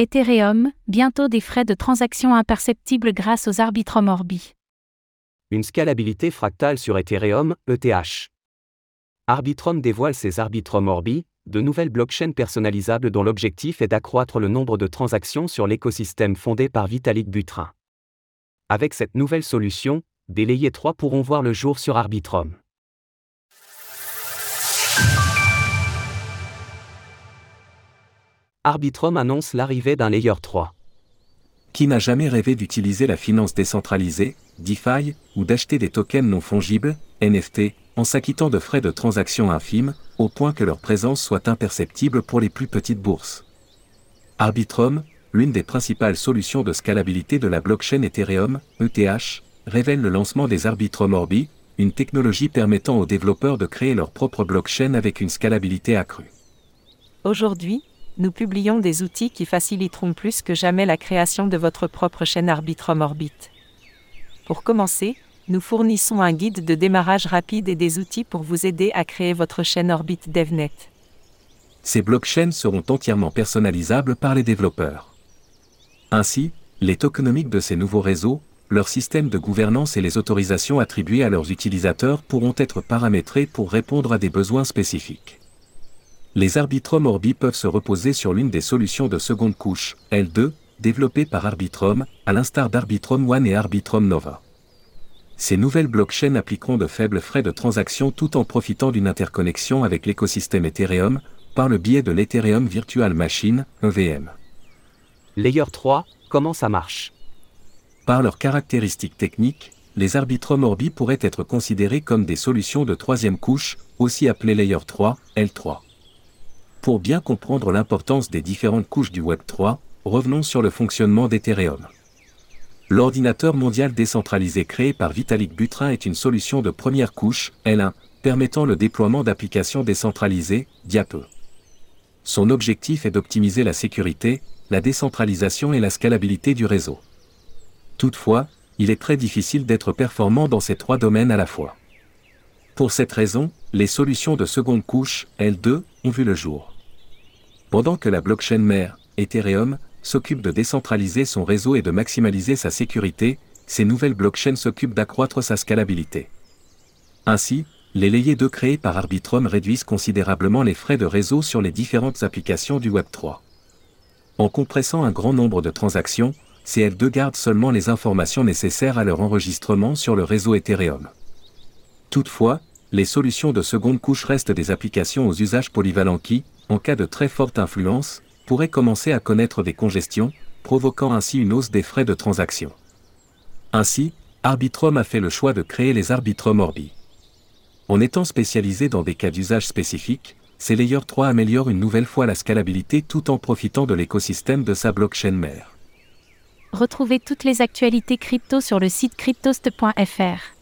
Ethereum, bientôt des frais de transaction imperceptibles grâce aux Arbitrum Orbi. Une scalabilité fractale sur Ethereum, ETH. Arbitrum dévoile ses Arbitrum Orbi, de nouvelles blockchains personnalisables dont l'objectif est d'accroître le nombre de transactions sur l'écosystème fondé par Vitalik Buterin. Avec cette nouvelle solution, des layers 3 pourront voir le jour sur Arbitrum. Arbitrum annonce l'arrivée d'un layer 3. Qui n'a jamais rêvé d'utiliser la finance décentralisée, DeFi, ou d'acheter des tokens non fongibles, NFT, en s'acquittant de frais de transaction infimes, au point que leur présence soit imperceptible pour les plus petites bourses. Arbitrum, l'une des principales solutions de scalabilité de la blockchain Ethereum, ETH, révèle le lancement des Arbitrum Orbi, une technologie permettant aux développeurs de créer leur propre blockchain avec une scalabilité accrue. Aujourd'hui, nous publions des outils qui faciliteront plus que jamais la création de votre propre chaîne Arbitrum Orbit. Pour commencer, nous fournissons un guide de démarrage rapide et des outils pour vous aider à créer votre chaîne Orbit DevNet. Ces blockchains seront entièrement personnalisables par les développeurs. Ainsi, les tokenomiques de ces nouveaux réseaux, leur système de gouvernance et les autorisations attribuées à leurs utilisateurs pourront être paramétrés pour répondre à des besoins spécifiques. Les Arbitrum Orbi peuvent se reposer sur l'une des solutions de seconde couche, L2, développées par Arbitrum, à l'instar d'Arbitrum One et Arbitrum Nova. Ces nouvelles blockchains appliqueront de faibles frais de transaction tout en profitant d'une interconnexion avec l'écosystème Ethereum, par le biais de l'Ethereum Virtual Machine, EVM. Layer 3, comment ça marche? Par leurs caractéristiques techniques, les Arbitrum Orbi pourraient être considérés comme des solutions de troisième couche, aussi appelées Layer 3, L3. Pour bien comprendre l'importance des différentes couches du Web 3, revenons sur le fonctionnement d'Ethereum. L'ordinateur mondial décentralisé créé par Vitalik Buterin est une solution de première couche, L1, permettant le déploiement d'applications décentralisées, DIAPE. Son objectif est d'optimiser la sécurité, la décentralisation et la scalabilité du réseau. Toutefois, il est très difficile d'être performant dans ces trois domaines à la fois. Pour cette raison, les solutions de seconde couche, L2, ont vu le jour. Pendant que la blockchain mère, Ethereum, s'occupe de décentraliser son réseau et de maximaliser sa sécurité, ces nouvelles blockchains s'occupent d'accroître sa scalabilité. Ainsi, les layers 2 créés par Arbitrum réduisent considérablement les frais de réseau sur les différentes applications du Web3. En compressant un grand nombre de transactions, CL2 garde seulement les informations nécessaires à leur enregistrement sur le réseau Ethereum. Toutefois, les solutions de seconde couche restent des applications aux usages polyvalents qui, en cas de très forte influence, pourraient commencer à connaître des congestions, provoquant ainsi une hausse des frais de transaction. Ainsi, Arbitrum a fait le choix de créer les Arbitrum Orbi. En étant spécialisé dans des cas d'usage spécifiques, ces Layer 3 améliorent une nouvelle fois la scalabilité tout en profitant de l'écosystème de sa blockchain mère. Retrouvez toutes les actualités crypto sur le site cryptost.fr.